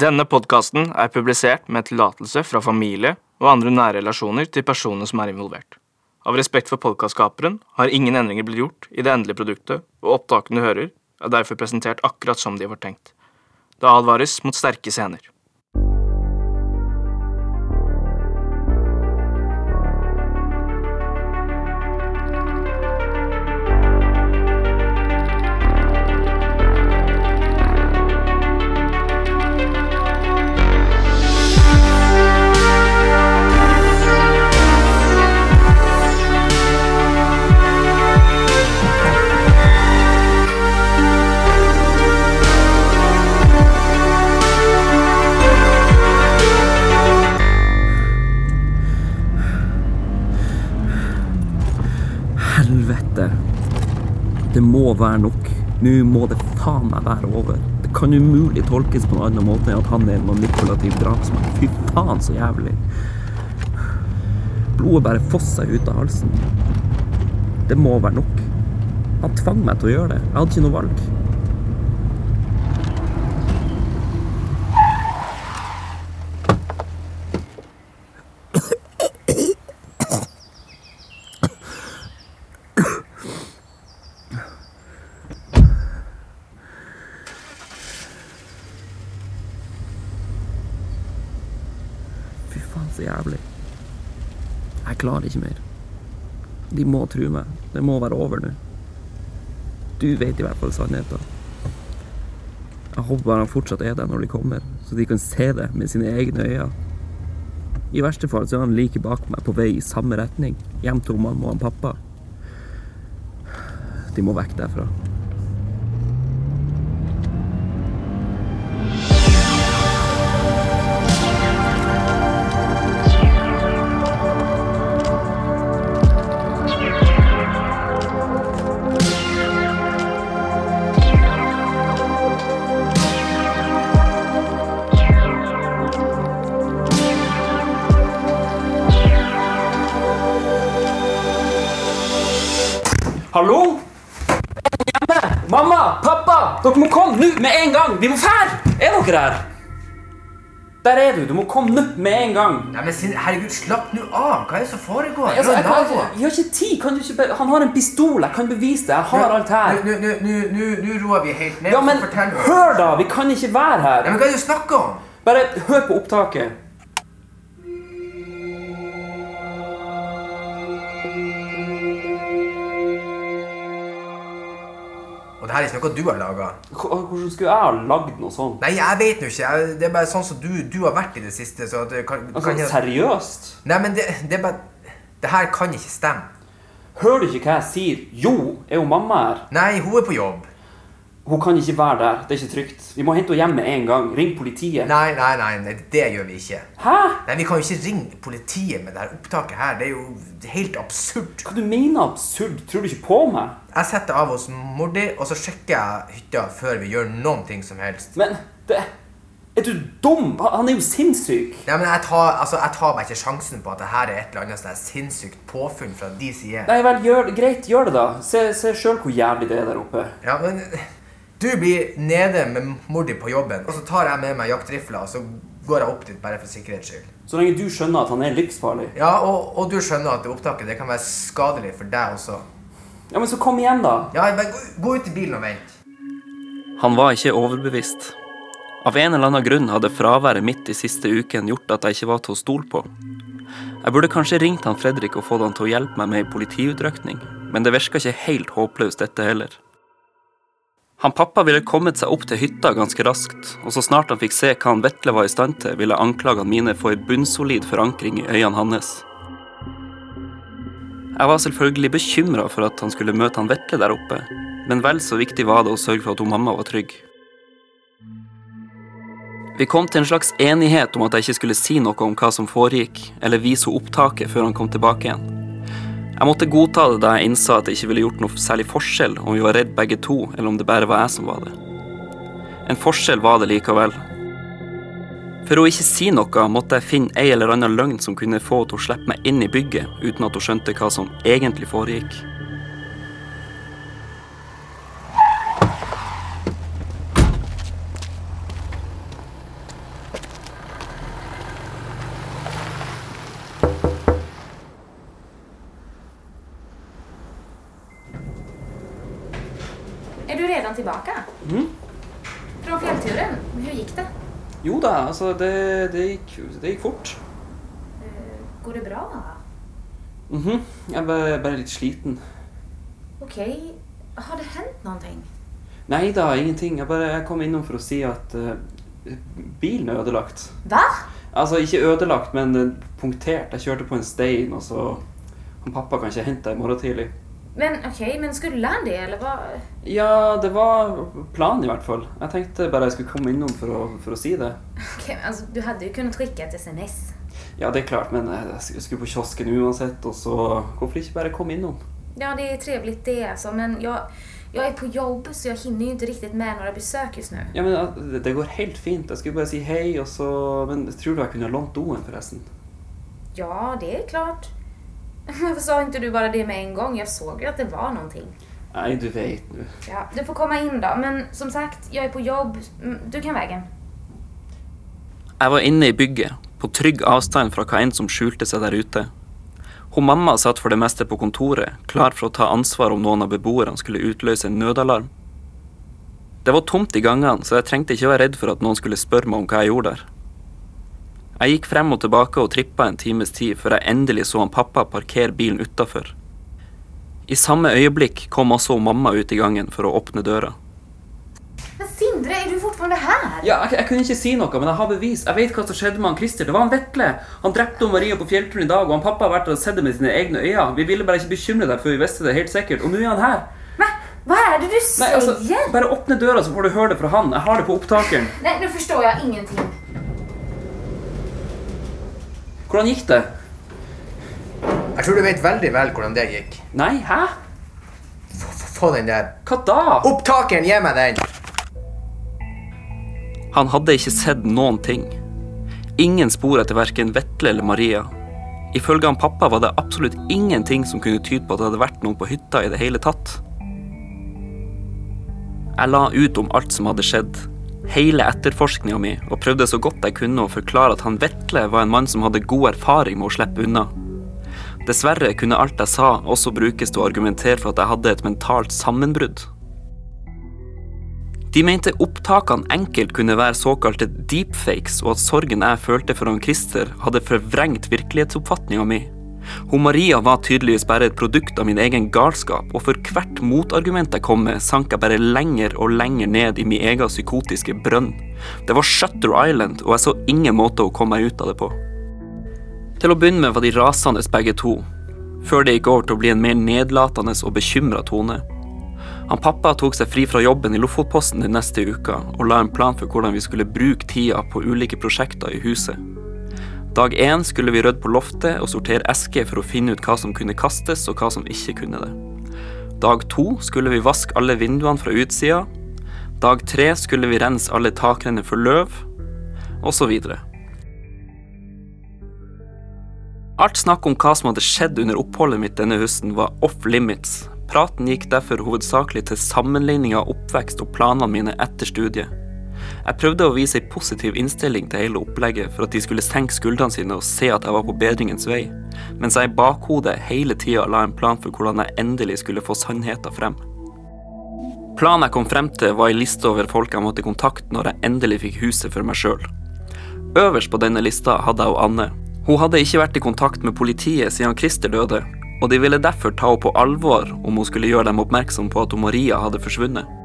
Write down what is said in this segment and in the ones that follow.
Denne podkasten er publisert med tillatelse fra familie og andre nære relasjoner til personer som er involvert. Av respekt for podkastskaperen har ingen endringer blitt gjort i det endelige produktet, og opptakene du hører, er derfor presentert akkurat som de var tenkt. Det advares mot sterke scener. Det må være nok. Nå må det faen meg være over. Det kan umulig tolkes på noen annen måte enn at han er en manipulativ drapsmann. Fy faen, så jævlig. Blodet bare fosser ut av halsen. Det må være nok. Han tvang meg til å gjøre det. Jeg hadde ikke noe valg. Fy faen, så jævlig. Jeg klarer ikke mer. De må tro meg. Det må være over nå. Du vet i hvert fall sannheten. Jeg håper bare han fortsatt er der når de kommer, så de kan se det med sine egne øyne. I verste fall så er han like bak meg på vei i samme retning, hjem til mamma og pappa. De må vekk derfra. Med en gang! Vi må fære! Er dere her? Der er du. Du må komme nå med en gang. Nei, men herregud, slapp nå av! Hva er det som foregår? Altså, jeg, kan, jeg, har ikke tid. Kan du ikke han har en pistol. Jeg kan bevise det. Jeg har alt her. Nå- roer vi helt ned. Ja, men hør, da! Vi kan ikke være her. her. men hva er det du snakker om? Bare hør på opptaket. Det her er ikke noe du har laga. Hvordan skulle jeg ha lagd noe sånt? Nei, jeg vet nå ikke. Jeg, det er bare sånn som du, du har vært i det siste. Så det kan, Altså, kan jeg... Seriøst? Nei, men det, det er bare Det her kan ikke stemme. Hører du ikke hva jeg sier? Jo, er jo mamma her. Nei, hun er på jobb. Hun kan ikke være der. Det er ikke trygt. Vi må hente henne hjem med en gang. Ring politiet. Nei, nei, nei, nei, det gjør vi ikke. Hæ? Nei, Vi kan jo ikke ringe politiet med det her opptaket her. Det er jo helt absurd. Hva du mener absurd? Tror du ikke på meg? Jeg setter av hos Mordi, og så sjekker jeg hytta før vi gjør noen ting som helst. Men det Er du dum? Han er jo sinnssyk. Nei, men jeg tar, altså, jeg tar meg ikke sjansen på at det her er et eller annet sånn sinnssykt påfunn fra de sider. Nei vel, gjør, greit, gjør det, da. Se, se sjøl hvor jævlig det er der oppe. Ja, men du blir nede med Mordi på jobben, og så tar jeg med meg jaktrifla, og så går jeg opp dit bare for sikkerhets skyld. Så lenge du skjønner at han er livsfarlig. Ja, og, og du skjønner at det opptaket det kan være skadelig for deg også. Ja, men så kom igjen, da. Ja, men gå, gå ut i bilen og vent. Han var ikke overbevist. Av en eller annen grunn hadde fraværet mitt de siste uken gjort at jeg ikke var til å stole på. Jeg burde kanskje ringt han Fredrik og fått han til å hjelpe meg med ei politiutrykning, men det virka ikke helt håpløst dette heller. Han pappa ville kommet seg opp til hytta ganske raskt, og så snart han fikk se hva han Vetle var i stand til, ville anklagene mine få ei bunnsolid forankring i øynene hans. Jeg var selvfølgelig bekymra for at han skulle møte han Vetle der oppe, men vel så viktig var det å sørge for at hun mamma var trygg. Vi kom til en slags enighet om at jeg ikke skulle si noe om hva som foregikk, eller vise henne opptaket før han kom tilbake igjen. Jeg måtte godta det da jeg innså at det ikke ville gjort noe særlig forskjell om vi var redd begge to, eller om det bare var jeg som var det. En forskjell var det likevel. For å ikke si noe måtte jeg finne ei eller annen løgn som kunne få henne til å slippe meg inn i bygget uten at hun skjønte hva som egentlig foregikk. Altså, det, det, gikk, det gikk fort. Eh, Går det bra? Mhm. Jeg er bare, bare litt sliten. OK. Har det hendt noen ting? Nei da, ingenting. Jeg bare jeg kom innom for å si at uh, bilen er ødelagt. Hva? Altså ikke ødelagt, men eh, punktert. Jeg kjørte på en stein, og så han Pappa kan ikke hente deg i morgen tidlig. Men ok, men skulle han det eller hva? Ja, det var planen i hvert fall. Jeg tenkte bare jeg skulle komme innom for å, for å si det. Ok, men altså, du hadde jo kunnet skicka et sms. Ja, det er klart, men jeg jeg skulle på kiosken uansett, og så hvorfor ikke bare komme innom? Ja, det är trevligt det alltså, men jag, jag är på jobb så jag hinner ju inte riktigt med några besök just nu. Ja, men det, det går helt fint. Jeg skulle bare si hei, og så Men tror du jeg kunne ha lånt doen, forresten? Ja, det är klart. Varför sa inte du bara det med en gång? Jag såg ju att det var någonting. Nei, du vet nu. Ja, du får komma in då. Men som sagt, jag är på jobb. Mm, Du kan vägen. Jeg var inne i bygget, på trygg avstand fra hva enn som skjulte seg der ute. Hun mamma satt for det meste på kontoret, klar for å ta ansvar om noen av beboerne skulle utløse en nødalarm. Det var tomt i gangene, så jeg trengte ikke være redd for at noen skulle spørre meg om hva jeg gjorde der. Jeg gikk frem og tilbake og trippa en times tid før jeg endelig så han pappa parkere bilen utafor. I samme øyeblikk kom også mamma ut i gangen for å åpne døra. Men Sindre, er du fortfarande her? Ja, jeg, jeg kunne ikke si noe, men jeg har bevis. Jeg vet hva som skjedde med han Christer. Det var han Vetle. Han drepte Maria på fjellturen i dag, og han pappa har vært og sett det med sine egne øyne. Vi ville bare ikke bekymre deg før vi visste det helt sikkert, og nå er han her. Men, hva er det du Nei, altså, Bare åpne døra, så får du høre det fra han. Jeg har det på opptakeren. Nei, nå forstår jeg ingenting. Hvordan gikk det? Jeg tror du vet veldig vel hvordan det gikk. Nei, hæ? Få, den der. Hva da? Opptakeren, gi meg den! Han hadde ikke sett noen ting. Ingen spor etter verken Vetle eller Maria. Ifølge han pappa var det absolutt ingenting som kunne tyde på at det hadde vært noen på hytta i det hele tatt. Jeg la ut om alt som hadde skjedd, hele etterforskninga mi, og prøvde så godt jeg kunne å forklare at han Vetle var en mann som hadde god erfaring med å slippe unna. Dessverre kunne alt jeg sa også brukes til å argumentere for at jeg hadde et mentalt sammenbrudd. De mente opptakene enkelt kunne være såkalte deepfakes, og at sorgen jeg følte for han Christer, hadde forvrengt virkelighetsoppfatninga mi. Hun Maria var tydeligvis bare et produkt av min egen galskap, og for hvert motargument jeg kom med, sank jeg bare lenger og lenger ned i min egen psykotiske brønn. Det var Shutter Island, og jeg så ingen måte å komme meg ut av det på. Til å begynne med var de rasende begge to, før det gikk over til å bli en mer nedlatende og bekymra tone. Han pappa tok seg fri fra jobben i Lofotposten den neste uka, og la en plan for hvordan vi skulle bruke tida på ulike prosjekter i huset. Dag én skulle vi rydde på loftet og sortere esker for å finne ut hva som kunne kastes og hva som ikke kunne det. Dag to skulle vi vaske alle vinduene fra utsida. Dag tre skulle vi rense alle takrenner for løv, osv. Alt snakk om hva som hadde skjedd under oppholdet mitt denne høsten, var off limits. Praten gikk derfor hovedsakelig til sammenligning av oppvekst og planene mine etter studiet. Jeg prøvde å vise ei positiv innstilling til hele opplegget for at de skulle senke skuldrene sine og se at jeg var på bedringens vei, mens jeg i bakhodet hele tida la en plan for hvordan jeg endelig skulle få sannheten frem. Planen jeg kom frem til, var ei liste over folk jeg måtte kontakte når jeg endelig fikk huset for meg sjøl. Øverst på denne lista hadde jeg og Anne. Hun hadde ikke vært i kontakt med politiet siden Christer døde, og de ville derfor ta henne på alvor om hun skulle gjøre dem oppmerksom på at Maria hadde forsvunnet.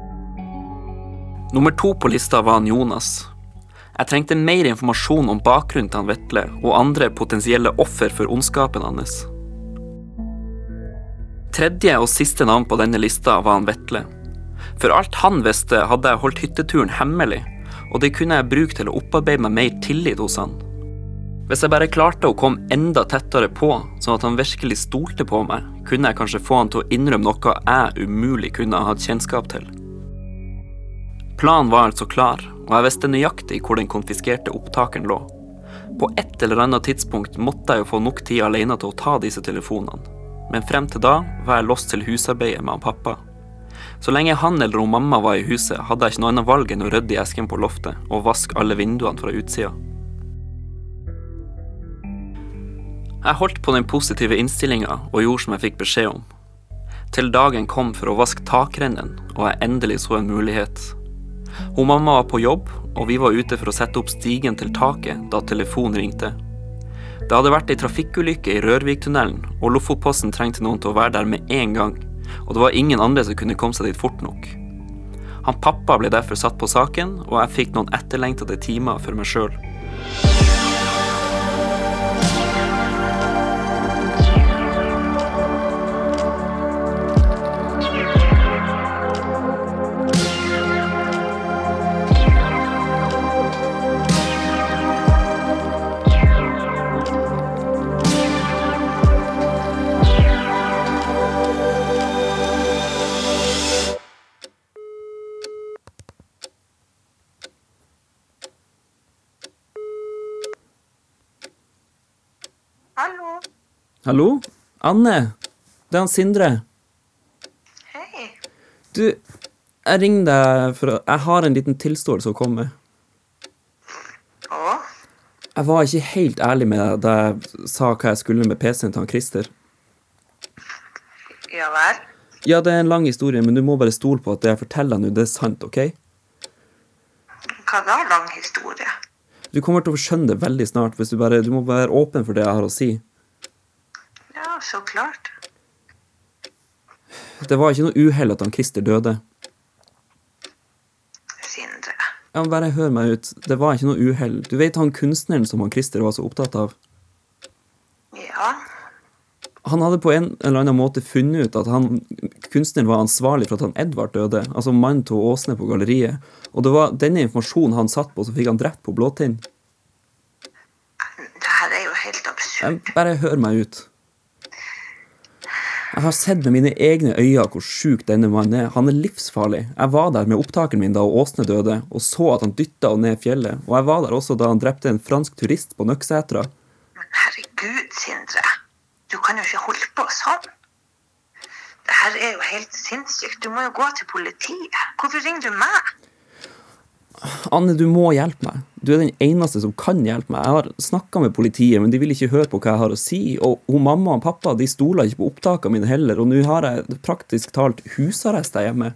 Nummer to på lista var han Jonas. Jeg trengte mer informasjon om bakgrunnen til han Vetle og andre potensielle offer for ondskapen hans. Tredje og siste navn på denne lista var han Vetle. For alt han visste, hadde jeg holdt hytteturen hemmelig, og det kunne jeg bruke til å opparbeide meg mer tillit hos han. Hvis jeg bare klarte å komme enda tettere på, sånn at han virkelig stolte på meg, kunne jeg kanskje få han til å innrømme noe jeg umulig kunne ha hatt kjennskap til. Planen var altså klar, og jeg visste nøyaktig hvor den konfiskerte opptakeren lå. På et eller annet tidspunkt måtte jeg jo få nok tid alene til å ta disse telefonene, men frem til da var jeg lost til husarbeidet med han pappa. Så lenge han eller hun mamma var i huset, hadde jeg ikke noe annet valg enn å rydde i esken på loftet og vaske alle vinduene fra utsida. Jeg holdt på den positive innstillinga og gjorde som jeg fikk beskjed om. Til dagen kom for å vaske takrennen, og jeg endelig så en mulighet. Hun mamma var på jobb, og vi var ute for å sette opp stigen til taket da telefonen ringte. Det hadde vært ei trafikkulykke i Rørviktunnelen, og Lofotposten trengte noen til å være der med en gang, og det var ingen andre som kunne komme seg dit fort nok. Han pappa ble derfor satt på saken, og jeg fikk noen etterlengtede timer for meg sjøl. Hallo? Anne? Det er han Sindre. Hei. Du, jeg ringer deg for å Jeg har en liten tilståelse å komme med. Å? Jeg var ikke helt ærlig med deg da jeg sa hva jeg skulle med PC-en til han Christer. Ja vel? Ja, det er en lang historie, men du må bare stole på at det jeg forteller nå, det er sant, OK? Hva da, lang historie? Du kommer til å skjønne det veldig snart hvis du bare Du må være åpen for det jeg har å si. Ja, så klart. Det var ikke noe uhell at han Christer døde. Sindre. Ja, bare hør meg ut. Det var ikke noe uhell. Du vet han kunstneren som han Christer var så opptatt av? Ja. Han hadde på en eller annen måte funnet ut at han, kunstneren var ansvarlig for at han Edvard døde, altså mannen til Åsne på galleriet. Og det var denne informasjonen han satt på, så fikk han drept på blåtinn. Det her er jo helt absurd. Jeg- Bare hør meg ut. Jeg har sett med mine egne øyne hvor sjuk denne mannen er. Han er livsfarlig. Jeg var der med opptakeren min da Åsne døde, og så at han dytta henne ned fjellet. Og jeg var der også da han drepte en fransk turist på Nøksetra. Men herregud, Sindre. Du kan jo ikke holde på sånn. Det her er jo helt sinnssykt. Du må jo gå til politiet. Hvorfor ringer du meg? Anne, du må hjelpe meg. Du er den eneste som kan hjelpe meg. Jeg har snakka med politiet, men de vil ikke høre på hva jeg har å si. Og hun mamma og pappa de stoler ikke på opptakene mine heller, og nå har jeg praktisk talt husarrest der hjemme.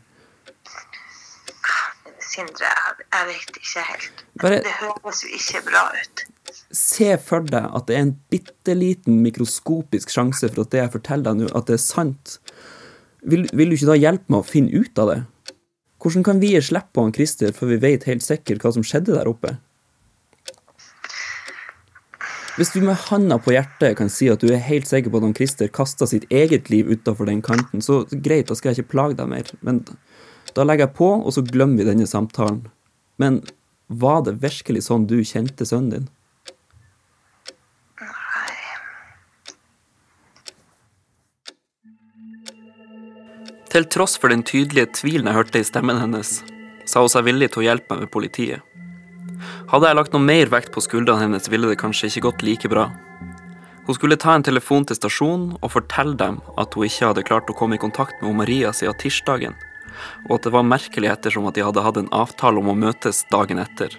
Sindre, jeg, jeg vet ikke helt. Bare- Det høres jo ikke bra ut. Se for deg at det er en bitte liten mikroskopisk sjanse for at det jeg forteller deg nå, at det er sant. Vil, vil du ikke da hjelpe meg å finne ut av det? Hvordan kan vi gi slipp på han Christer før vi vet helt sikkert hva som skjedde der oppe? Hvis du med handa på hjertet kan si at du er helt sikker på at han Christer kasta sitt eget liv utafor den kanten, så greit, da skal jeg ikke plage deg mer. Men da legger jeg på, og så glemmer vi denne samtalen. Men var det virkelig sånn du kjente sønnen din? Til tross for den tydelige tvilen jeg hørte i stemmen hennes, sa hun seg villig til å hjelpe meg med politiet. Hadde jeg lagt noe mer vekt på skuldrene hennes, ville det kanskje ikke gått like bra. Hun skulle ta en telefon til stasjonen og fortelle dem at hun ikke hadde klart å komme i kontakt med Maria siden tirsdagen, og at det var merkelig ettersom at de hadde hatt en avtale om å møtes dagen etter.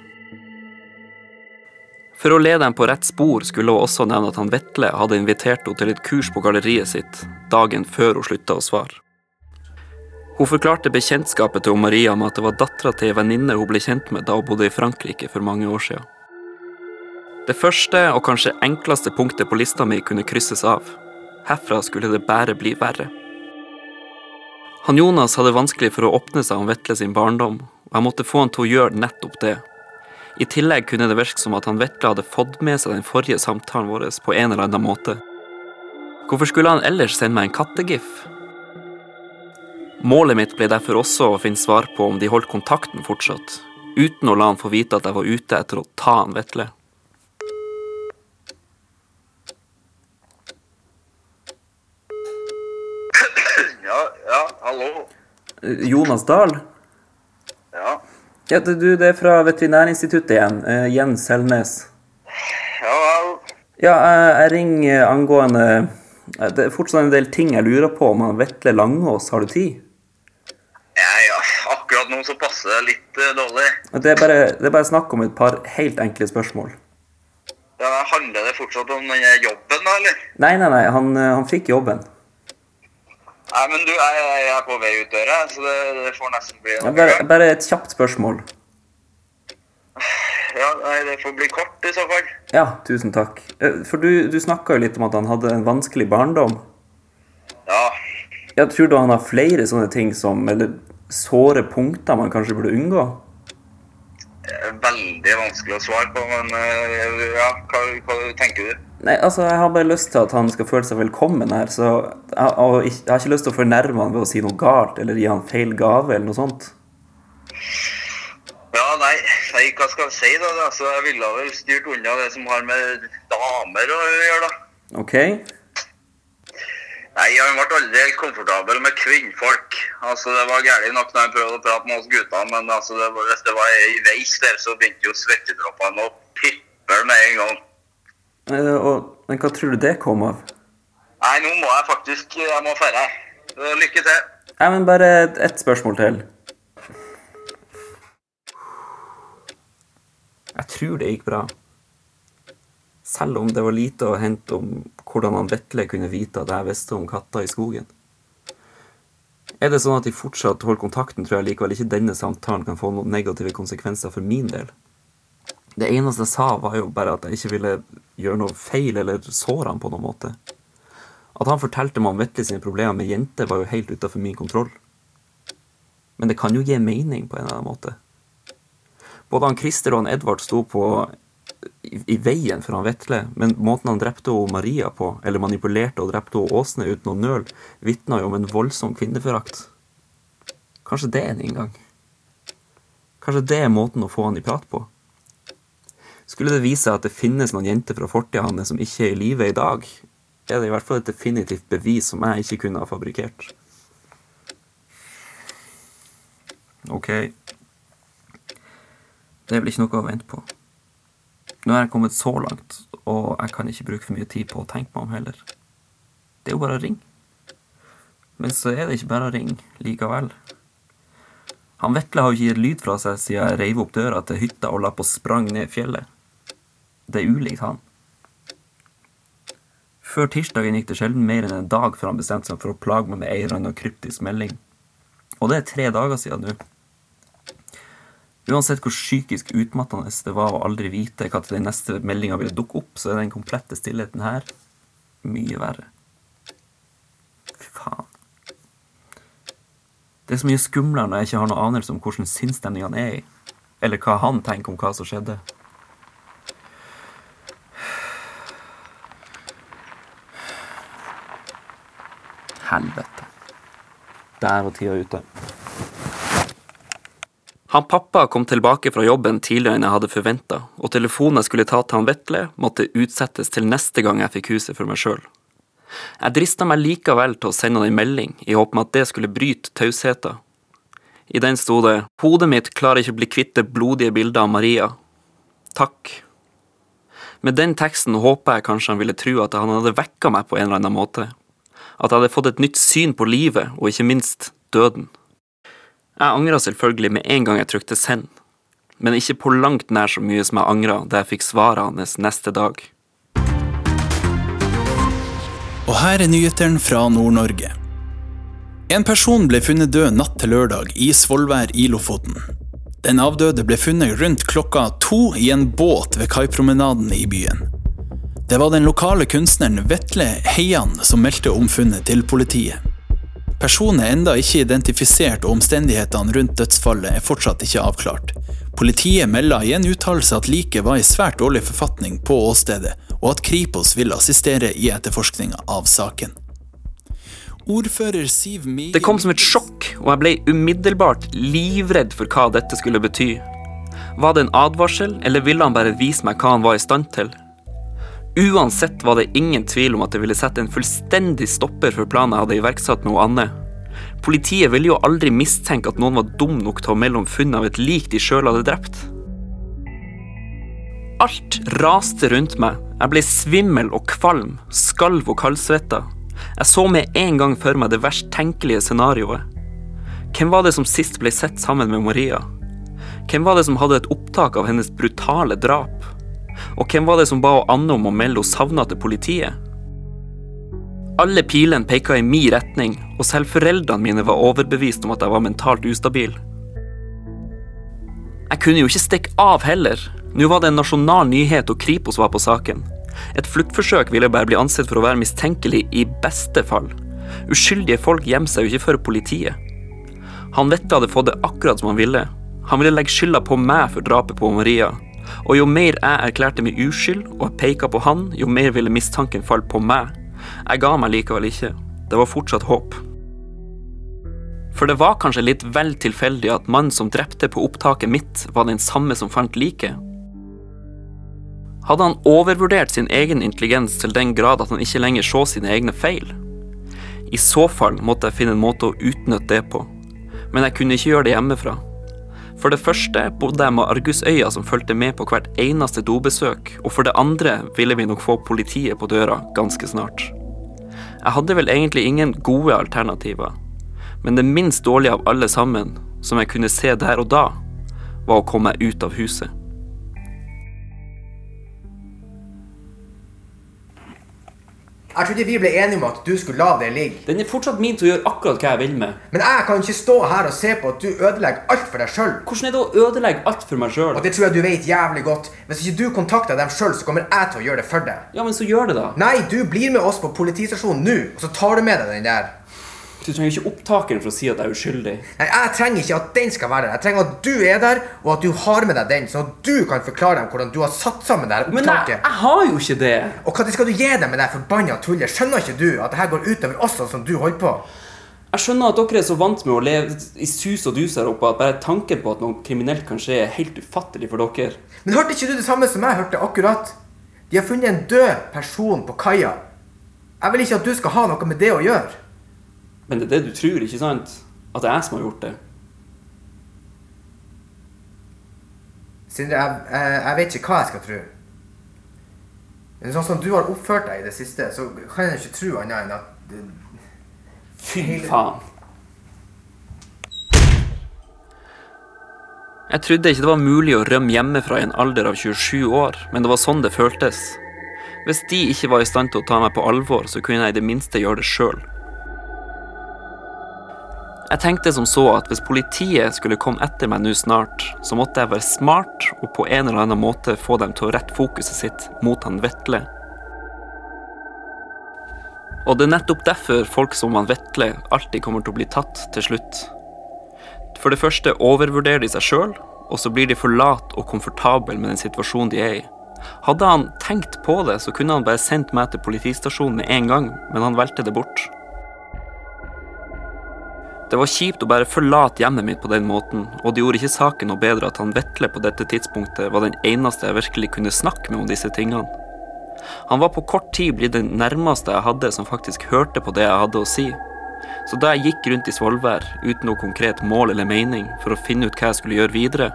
For å lede dem på rett spor skulle hun også nevne at han Vetle hadde invitert henne til et kurs på galleriet sitt dagen før hun slutta å svare. Hun forklarte bekjentskapet til Maria med at det var dattera til ei venninne hun ble kjent med da hun bodde i Frankrike for mange år siden. Det første og kanskje enkleste punktet på lista mi kunne krysses av. Herfra skulle det bare bli verre. Han Jonas hadde vanskelig for å åpne seg om Vetle sin barndom, og jeg måtte få han til å gjøre nettopp det. I tillegg kunne det virke som at han Vetle hadde fått med seg den forrige samtalen vår på en eller annen måte. Hvorfor skulle han ellers sende meg en kattegif? Målet mitt ble derfor også å finne svar på om de holdt kontakten fortsatt, uten å la han få vite at jeg var ute etter å ta han Vetle. Ja, ja, hallo. Jonas Dahl? Ja, Ja, du, det er fra Veterinærinstituttet igjen. eh, Jens Selnes. ja vel. Ja, jeg, jeg ringer angående eh, Det er fortsatt en del ting jeg lurer på om Vetle Langås. Har du tid? Nå så passer det litt eh, dårlig. Det er, bare, det er bare snakk om et par helt enkle spørsmål. Ja, handler det fortsatt om jobben da, eller? Nei, nei, nei, han, eh, han fikk jobben. Nei, men du, jeg, jeg er på vei ut døra, så det, det får nesten bli Ja, bare, bare et kjapt spørsmål. Ja, nei, det får bli kort i så fall. Ja, tusen takk. Eh, For du, du snakka jo litt om at han hadde en vanskelig barndom. Ja, Jeg tror du han har flere sånne ting som Eller såre punkter man kanskje burde unngå? er veldig vanskelig å svare på, men eh, ja, hva, hva tenker du? Nei, altså, jeg har bare lyst til at han skal føle seg velkommen her, så jeg, og jeg har ikke lyst til å fornærme han ved å si noe galt eller gi han feil gave eller noe sånt. Ja, nei, nei, hva skal jeg si da? Altså, jeg ville vel styrt unna det som har med damer å gjøre da. OK? Nei, han ble aldri helt komfortabel med kvinnfolk. Altså, det var gærlig nok når han prøvde å prate med oss gutter, men altså, det var, hvis det var ei veis der, så begynte jo svettedroppene å pippe med en gang. Eh, Og, men hva tror du det kom av? Nei, nå må jeg faktisk, jeg må dra. Lykke til. Nei, men bare et, ett spørsmål til. Jeg tror det gikk bra. Selv om det var lite å hente om hvordan han Vetle kunne vite at jeg visste om katter i skogen. Er det sånn at de fortsatt holder kontakten, tror jeg likevel ikke denne samtalen kan få noen negative konsekvenser for min del. Det eneste jeg sa, var jo bare at jeg ikke ville gjøre noe feil eller såre han på noen måte. At han fortalte meg om Vetle sine problemer med jenter, var jo helt utafor min kontroll. Men det kan jo gi mening på en eller annen måte. Både han Christer og han Edvard sto på i, veien for han Vetle, men måten han drepte og Maria på, eller manipulerte og drepte og Åsne uten å nøl, vitna jo om en voldsom kvinneforakt. Kanskje det er en inngang? Kanskje det er måten å få han i prat på? Skulle det vise seg at det finnes noen jenter fra fortida hans som ikke er i live i dag, er det i hvert fall et definitivt bevis som jeg ikke kunne ha fabrikkert. Ok. Det vel ikke noe å vente på. Nå er jeg kommet så langt, og jeg kan ikke bruke for mye tid på å tenke meg om heller. Det er jo bare å ringe. Men så er det ikke bare å ringe likevel. Han Vetle har jo ikke gitt lyd fra seg siden jeg reiv opp døra til hytta og la på sprang ned fjellet. Det er ulikt han. Før tirsdagen gikk det sjelden mer enn en dag før han bestemte seg for å plage meg med ei eller annen kryptisk melding. Og det er tre dager siden nå. Uansett hvor psykisk utmattende det var å aldri vite hva til den neste meldinga ville dukke opp, så er den komplette stillheten her mye verre. Faen. Det er så mye skumlere når jeg ikke har noen anelse om hvordan sinnsstemning han er i, eller hva han tenker om hva som skjedde. Helvete. Der var tida ute. Han pappa kom tilbake fra jobben tidligere enn jeg hadde forventa, og telefonen jeg skulle ta til han Vetle, måtte utsettes til neste gang jeg fikk huset for meg sjøl. Jeg drista meg likevel til å sende han en melding, i håp om at det skulle bryte tausheten. I den sto det 'Hodet mitt klarer ikke å bli kvitt det blodige bildet av Maria'. Takk. Med den teksten håpa jeg kanskje han ville tro at han hadde vekka meg på en eller annen måte. At jeg hadde fått et nytt syn på livet, og ikke minst døden. Jeg angra selvfølgelig med en gang jeg trykte send, men ikke på langt nær så mye som jeg angra da jeg fikk svaret hans neste dag. Og her er nyhetene fra Nord-Norge. En person ble funnet død natt til lørdag i Svolvær i Lofoten. Den avdøde ble funnet rundt klokka to i en båt ved kaipromenaden i byen. Det var den lokale kunstneren Vetle Heian som meldte om funnet til politiet. Personen er enda ikke identifisert, og omstendighetene rundt dødsfallet er fortsatt ikke avklart. Politiet melder i en uttalelse at liket var i svært dårlig forfatning på åstedet, og at Kripos vil assistere i etterforskninga av saken. Det kom som et sjokk, og jeg ble umiddelbart livredd for hva dette skulle bety. Var det en advarsel, eller ville han bare vise meg hva han var i stand til? Uansett var det ingen tvil om at det ville sette en fullstendig stopper for planen jeg hadde iverksatt med Anne. Politiet ville jo aldri mistenke at noen var dum nok til å melde om funnet av et lik de sjøl hadde drept. Alt raste rundt meg. Jeg ble svimmel og kvalm, skalv og kaldsvetta. Jeg så med en gang for meg det verst tenkelige scenarioet. Hvem var det som sist ble sett sammen med Maria? Hvem var det som hadde et opptak av hennes brutale drap? Og hvem var det som ba Anne om å melde henne savna til politiet? Alle pilene peka i min retning, og selv foreldrene mine var overbevist om at jeg var mentalt ustabil. Jeg kunne jo ikke stikke av heller. Nå var det en nasjonal nyhet, og Kripos var på saken. Et fluktforsøk ville bare bli ansett for å være mistenkelig i beste fall. Uskyldige folk gjemmer seg jo ikke for politiet. Han Vette hadde fått det akkurat som han ville. Han ville legge skylda på meg for drapet på Maria. Og jo mer jeg erklærte meg uskyld og peka på han, jo mer ville mistanken falle på meg. Jeg ga meg likevel ikke. Det var fortsatt håp. For det var kanskje litt vel tilfeldig at mannen som drepte på opptaket mitt, var den samme som fant liket. Hadde han overvurdert sin egen intelligens til den grad at han ikke lenger så sine egne feil? I så fall måtte jeg finne en måte å utnytte det på, men jeg kunne ikke gjøre det hjemmefra. For det første bodde jeg med argusøya som fulgte med på hvert eneste dobesøk, og for det andre ville vi nok få politiet på døra ganske snart. Jeg hadde vel egentlig ingen gode alternativer, men det minst dårlige av alle sammen, som jeg kunne se der og da, var å komme meg ut av huset. Jeg trodde vi ble enige om at du skulle la det ligge. Den er fortsatt min til å gjøre akkurat hva jeg vil med. Men jeg kan ikke stå her og se på at du ødelegger alt for deg sjøl. Hvordan er det å ødelegge alt for meg sjøl? Og det tror jeg du vet jævlig godt. Hvis ikke du kontakter dem sjøl, så kommer jeg til å gjøre det for deg. Ja, men så gjør det, da. Nei, du blir med oss på politistasjonen nå, og så tar du med deg den der. Du trenger ikke opptakeren for å si at jeg er uskyldig. Nei, Jeg trenger ikke at den skal være der. Jeg trenger at du er der, og at du har med deg den, sånn at du kan forklare dem hvordan du har satt sammen det her Men jeg, opptaket. jeg har jo ikke det. Og hva skal du gi dem med det forbanna tullet? Skjønner ikke du at det her går utover oss sånn som du holder på? Jeg skjønner at dere er så vant med å leve i sus og dus her oppe at bare tanken på at noe kriminelt kan skje, er helt ufattelig for dere. Men hørte ikke du det samme som jeg hørte akkurat? De har funnet en død person på kaia. Jeg vil ikke at du skal ha noe med det å gjøre. Men det er det du tror, ikke sant? At det er jeg som har gjort det. Sindre, jeg, jeg, jeg vet ikke hva jeg skal tro. Men sånn som du har oppført deg i det siste, så kan jeg ikke tro annet enn at Fy faen. Jeg trodde ikke det var mulig å rømme hjemmefra i en alder av 27 år, men det var sånn det føltes. Hvis de ikke var i stand til å ta meg på alvor, så kunne jeg i det minste gjøre det sjøl. Jeg tenkte som så at hvis politiet skulle komme etter meg nå snart, så måtte jeg være smart og på en eller annen måte få dem til å rette fokuset sitt mot han Vetle. Og det er nettopp derfor folk som han Vetle alltid kommer til å bli tatt til slutt. For det første overvurderer de seg sjøl, og så blir de for lat og komfortable med den situasjonen de er i. Hadde han tenkt på det, så kunne han bare sendt meg til politistasjonen med en gang, men han valgte det bort. Det var kjipt å bare forlate hjemmet mitt på den måten, og det gjorde ikke saken noe bedre at han Vetle på dette tidspunktet var den eneste jeg virkelig kunne snakke med om disse tingene. Han var på kort tid blitt den nærmeste jeg hadde som faktisk hørte på det jeg hadde å si. Så da jeg gikk rundt i Svolvær uten noe konkret mål eller mening for å finne ut hva jeg skulle gjøre videre,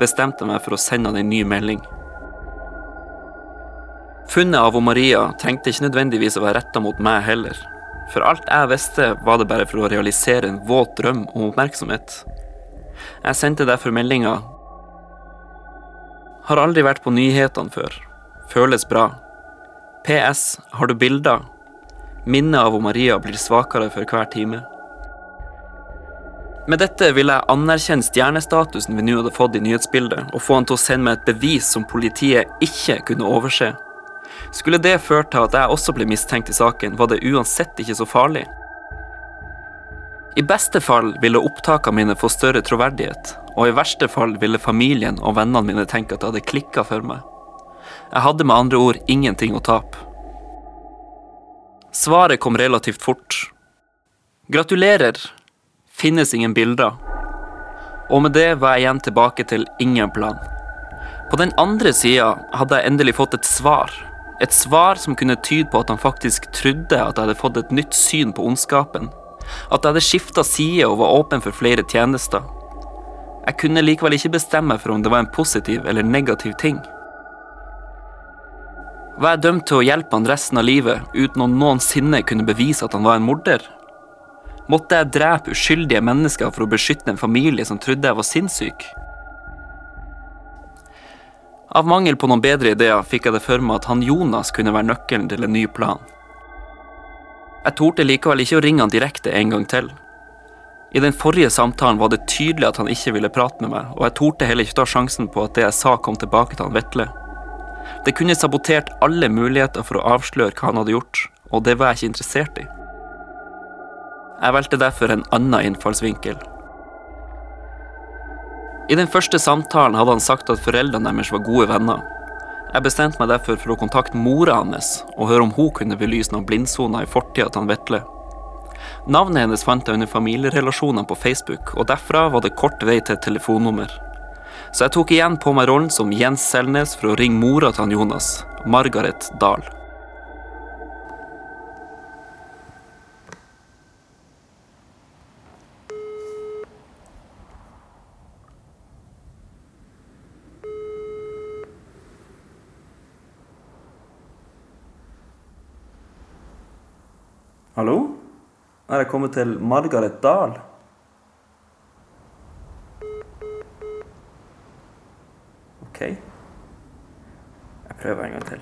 bestemte jeg meg for å sende han en ny melding. Funnet av Maria trengte ikke nødvendigvis å være retta mot meg heller. For alt jeg visste, var det bare for å realisere en våt drøm om oppmerksomhet. Jeg sendte derfor meldinga Har aldri vært på nyhetene før. Føles bra. PS. Har du bilder? Minnet av Maria blir svakere for hver time. Med dette ville jeg anerkjenne stjernestatusen vi nå hadde fått i nyhetsbildet, og få han til å sende meg et bevis som politiet ikke kunne overse. Skulle det føre til at jeg også ble mistenkt i saken, var det uansett ikke så farlig. I beste fall ville opptakene mine få større troverdighet, og i verste fall ville familien og vennene mine tenke at det hadde klikka for meg. Jeg hadde med andre ord ingenting å tape. Svaret kom relativt fort. Gratulerer. Finnes ingen bilder. Og med det var jeg igjen tilbake til ingen plan. På den andre sida hadde jeg endelig fått et svar. Et svar som kunne tyde på at han faktisk trodde at jeg hadde fått et nytt syn på ondskapen. At jeg hadde skifta side og var åpen for flere tjenester. Jeg kunne likevel ikke bestemme for om det var en positiv eller negativ ting. Var jeg dømt til å hjelpe han resten av livet uten å noensinne kunne bevise at han var en morder? Måtte jeg drepe uskyldige mennesker for å beskytte en familie som trodde jeg var sinnssyk? Av mangel på noen bedre ideer fikk jeg det for meg at han Jonas kunne være nøkkelen til en ny plan. Jeg torde likevel ikke å ringe han direkte en gang til. I den forrige samtalen var det tydelig at han ikke ville prate med meg, og jeg torde heller ikke ta sjansen på at det jeg sa kom tilbake til han Vetle. Det kunne sabotert alle muligheter for å avsløre hva han hadde gjort, og det var jeg ikke interessert i. Jeg valgte derfor en annen innfallsvinkel. I den første samtalen hadde han sagt at foreldrene deres var gode venner. Jeg bestemte meg derfor for å kontakte mora hans og høre om hun kunne belyse noen blindsoner i fortida til Vetle. Navnet hennes fant jeg under familierelasjonene på Facebook, og derfra var det kort vei til et telefonnummer. Så jeg tok igjen på meg rollen som Jens Selnes for å ringe mora til han Jonas, Margaret Dahl. Hallo? Er jeg kommet til Margaret Dahl? Ok. Jeg prøver en gang til.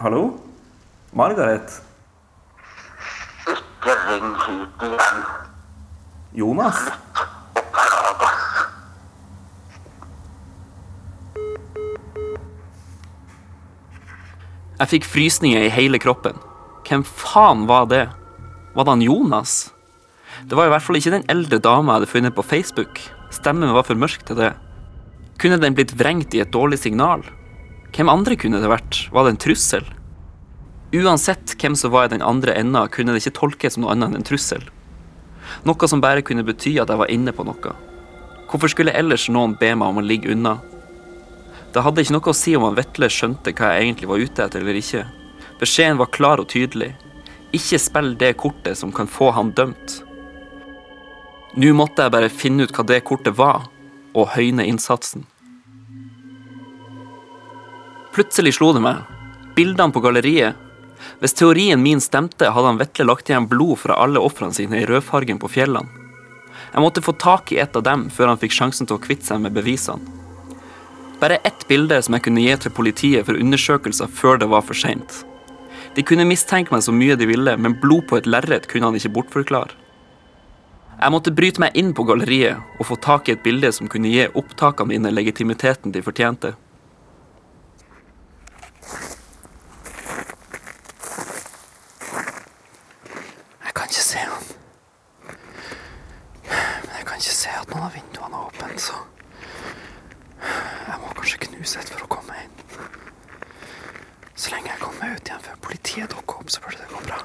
Hallo? Margaret? Ikke ring hit igjen. Jonas? Jeg fikk frysninger i hele kroppen. Hvem faen var det? Var det han Jonas? Det var i hvert fall ikke den eldre dama jeg hadde funnet på Facebook. Stemmen var for mørk til det. Kunne den blitt vrengt i et dårlig signal? Hvem andre kunne det vært? Var det en trussel? Uansett hvem som var i den andre enda, kunne det ikke tolkes som noe annet enn en trussel. Noe som bare kunne bety at jeg var inne på noe. Hvorfor skulle ellers noen be meg om å ligge unna? Det hadde ikke noe å si om han Vetle skjønte hva jeg egentlig var ute etter eller ikke. Beskjeden var klar og tydelig. Ikke spill det kortet som kan få han dømt. Nå måtte jeg bare finne ut hva det kortet var, og høyne innsatsen. Plutselig slo det meg. Bildene på galleriet. Hvis teorien min stemte, hadde han Vetle lagt igjen blod fra alle ofrene sine i rødfargen på fjellene. Jeg måtte få tak i et av dem før han fikk sjansen til å kvitte seg med bevisene. Bare ett bilde som jeg kunne gi til politiet for undersøkelser før det var for seint. De kunne mistenke meg så mye de ville, men blod på et lerret kunne han ikke bortforklare. Jeg måtte bryte meg inn på galleriet og få tak i et bilde som kunne gi opptakene mine legitimiteten de fortjente. Jeg kan ikke se han. Men jeg kan ikke se at noen av vinduene er åpne, så jeg må kanskje knuse et for å komme inn. Så meg ut igjen før politiet dukker opp, så burde det gå bra.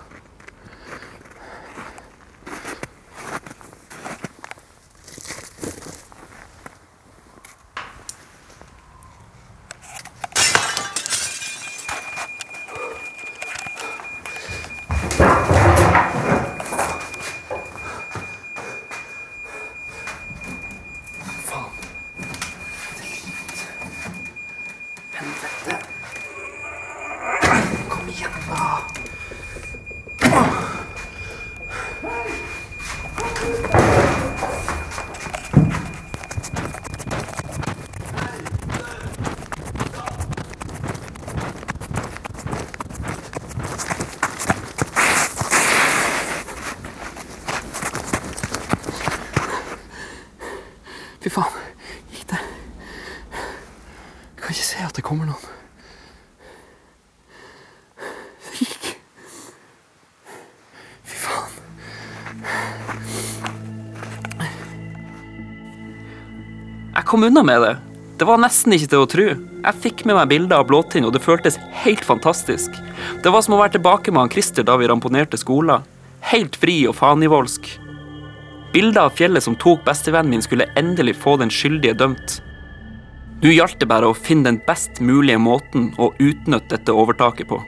Kom unna med det. Det var nesten ikke til å tro. Jeg fikk med meg bilder av Blåtind, og det føltes helt fantastisk. Det var som å være tilbake med han Christer da vi ramponerte skolen. Helt fri og fanivoldsk. Bilder av fjellet som tok bestevennen min, skulle endelig få den skyldige dømt. Nå gjaldt det bare å finne den best mulige måten å utnytte dette overtaket på.